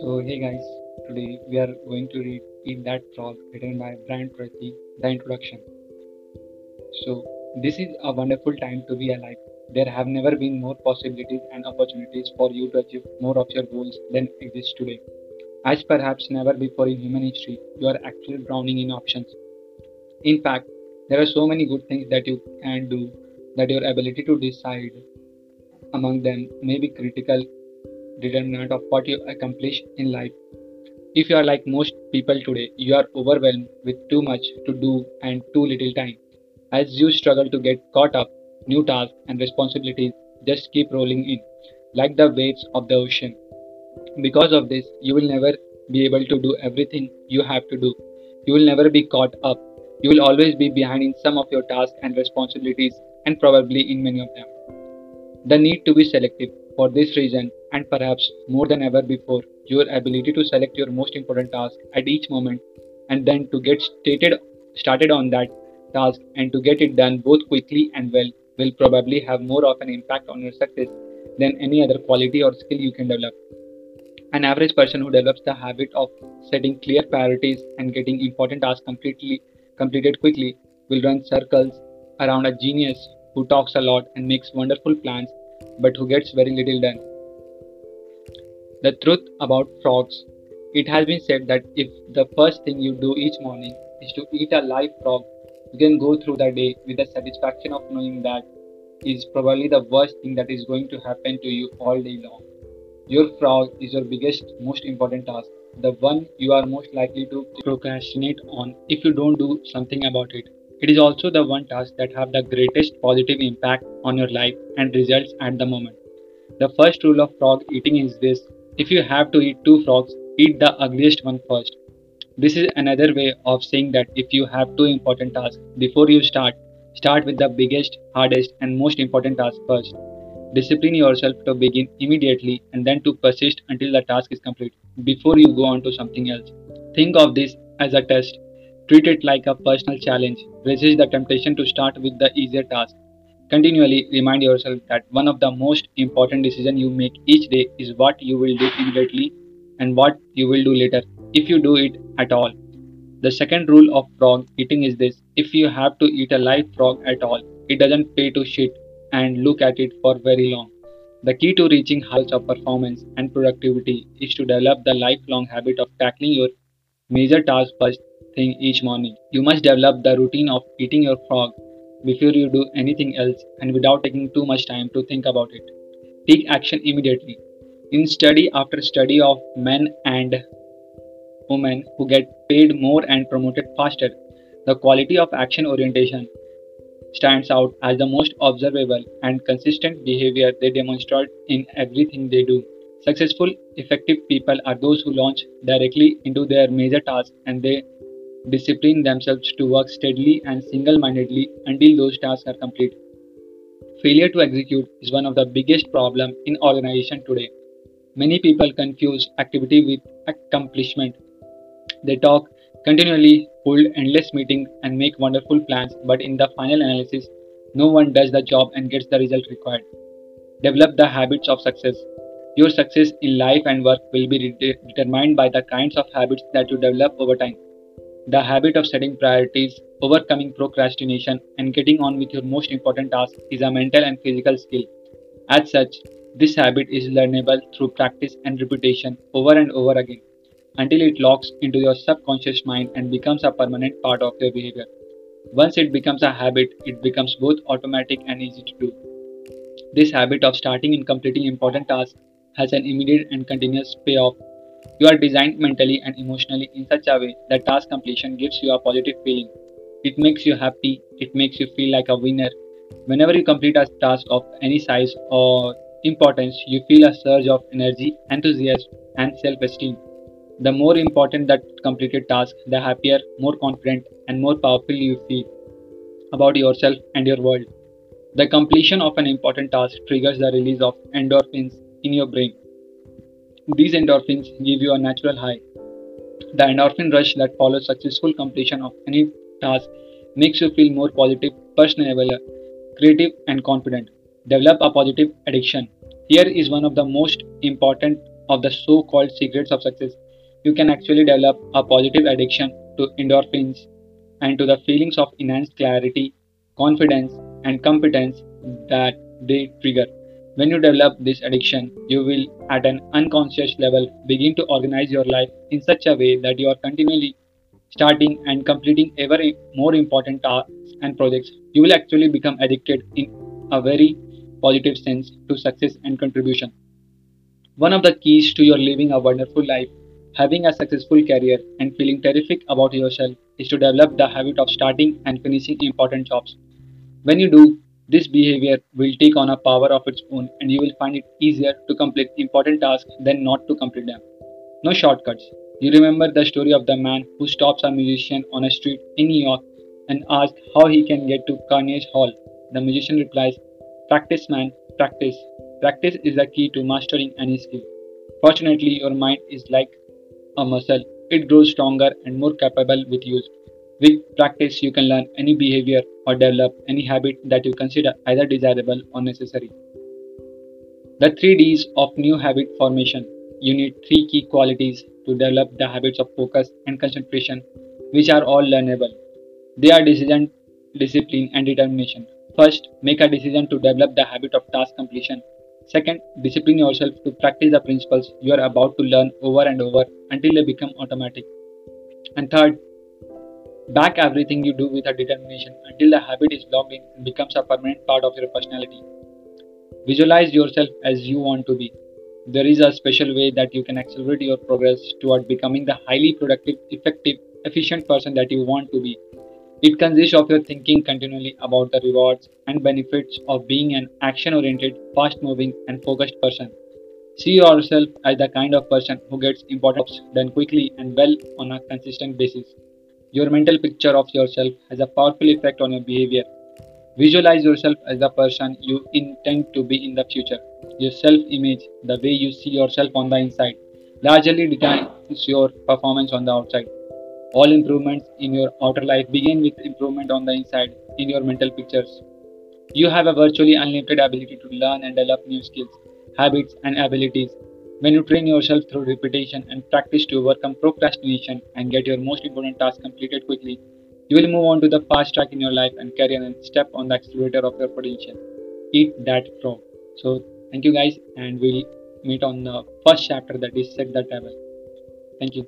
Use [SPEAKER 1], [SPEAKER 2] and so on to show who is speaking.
[SPEAKER 1] So, hey guys, today we are going to read Eat That Frog written by Brian Tracy, the introduction. So, this is a wonderful time to be alive. There have never been more possibilities and opportunities for you to achieve more of your goals than exist today. As perhaps never before in human history, you are actually drowning in options. In fact, there are so many good things that you can do that your ability to decide among them may be critical determinant of what you accomplish in life. If you are like most people today, you are overwhelmed with too much to do and too little time. As you struggle to get caught up, new tasks and responsibilities just keep rolling in, like the waves of the ocean. Because of this, you will never be able to do everything you have to do. You will never be caught up. You will always be behind in some of your tasks and responsibilities, and probably in many of them. The need to be selective. For this reason, and perhaps more than ever before, your ability to select your most important task at each moment and then to get stated, started on that task and to get it done both quickly and well will probably have more of an impact on your success than any other quality or skill you can develop. An average person who develops the habit of setting clear priorities and getting important tasks completely completed quickly will run circles around a genius who talks a lot and makes wonderful plans but who gets very little done. The truth about frogs it has been said that if the first thing you do each morning is to eat a live frog, you can go through the day with the satisfaction of knowing that is probably the worst thing that is going to happen to you all day long. Your frog is your biggest, most important task, the one you are most likely to procrastinate on if you don't do something about it. It is also the one task that have the greatest positive impact on your life and results at the moment. The first rule of frog eating is this if you have to eat two frogs, eat the ugliest one first. This is another way of saying that if you have two important tasks before you start, start with the biggest, hardest, and most important task first. Discipline yourself to begin immediately and then to persist until the task is complete before you go on to something else. Think of this as a test Treat it like a personal challenge. Resist the temptation to start with the easier task. Continually remind yourself that one of the most important decisions you make each day is what you will do immediately and what you will do later, if you do it at all. The second rule of frog eating is this if you have to eat a live frog at all, it doesn't pay to sit and look at it for very long. The key to reaching heights of performance and productivity is to develop the lifelong habit of tackling your major tasks first thing each morning. You must develop the routine of eating your frog before you do anything else and without taking too much time to think about it. Take action immediately. In study after study of men and women who get paid more and promoted faster, the quality of action orientation stands out as the most observable and consistent behavior they demonstrate in everything they do. Successful, effective people are those who launch directly into their major tasks and they discipline themselves to work steadily and single mindedly until those tasks are complete. Failure to execute is one of the biggest problems in organization today. Many people confuse activity with accomplishment. They talk continually, hold endless meetings, and make wonderful plans, but in the final analysis, no one does the job and gets the result required. Develop the habits of success. Your success in life and work will be de- determined by the kinds of habits that you develop over time. The habit of setting priorities, overcoming procrastination, and getting on with your most important task is a mental and physical skill. As such, this habit is learnable through practice and repetition over and over again until it locks into your subconscious mind and becomes a permanent part of your behavior. Once it becomes a habit, it becomes both automatic and easy to do. This habit of starting and completing important tasks has an immediate and continuous payoff you are designed mentally and emotionally in such a way that task completion gives you a positive feeling. It makes you happy, it makes you feel like a winner. Whenever you complete a task of any size or importance, you feel a surge of energy, enthusiasm, and self esteem. The more important that completed task, the happier, more confident, and more powerful you feel about yourself and your world. The completion of an important task triggers the release of endorphins in your brain these endorphins give you a natural high. The endorphin rush that follows successful completion of any task makes you feel more positive, personable, creative, and confident. Develop a positive addiction. Here is one of the most important of the so called secrets of success, you can actually develop a positive addiction to endorphins and to the feelings of enhanced clarity, confidence, and competence that they trigger. When you develop this addiction, you will, at an unconscious level, begin to organize your life in such a way that you are continually starting and completing ever more important tasks and projects. You will actually become addicted in a very positive sense to success and contribution. One of the keys to your living a wonderful life, having a successful career, and feeling terrific about yourself is to develop the habit of starting and finishing important jobs. When you do, this behavior will take on a power of its own and you will find it easier to complete important tasks than not to complete them. No shortcuts. You remember the story of the man who stops a musician on a street in New York and asks how he can get to Carnegie Hall. The musician replies, Practice, man, practice. Practice is the key to mastering any skill. Fortunately, your mind is like a muscle, it grows stronger and more capable with use. With practice, you can learn any behavior or develop any habit that you consider either desirable or necessary. The three D's of new habit formation. You need three key qualities to develop the habits of focus and concentration, which are all learnable. They are decision, discipline, and determination. First, make a decision to develop the habit of task completion. Second, discipline yourself to practice the principles you are about to learn over and over until they become automatic. And third, Back everything you do with a determination until the habit is logged in and becomes a permanent part of your personality. Visualize yourself as you want to be. There is a special way that you can accelerate your progress toward becoming the highly productive, effective, efficient person that you want to be. It consists of your thinking continually about the rewards and benefits of being an action oriented, fast moving, and focused person. See yourself as the kind of person who gets important jobs done quickly and well on a consistent basis. Your mental picture of yourself has a powerful effect on your behavior. Visualize yourself as the person you intend to be in the future. Your self image, the way you see yourself on the inside, largely determines your performance on the outside. All improvements in your outer life begin with improvement on the inside in your mental pictures. You have a virtually unlimited ability to learn and develop new skills, habits, and abilities when you train yourself through repetition and practice to overcome procrastination and get your most important task completed quickly, you will move on to the fast track in your life and career and step on the accelerator of your potential. Eat that frog. So, thank you guys, and we'll meet on the first chapter that is Set the Table. Thank you.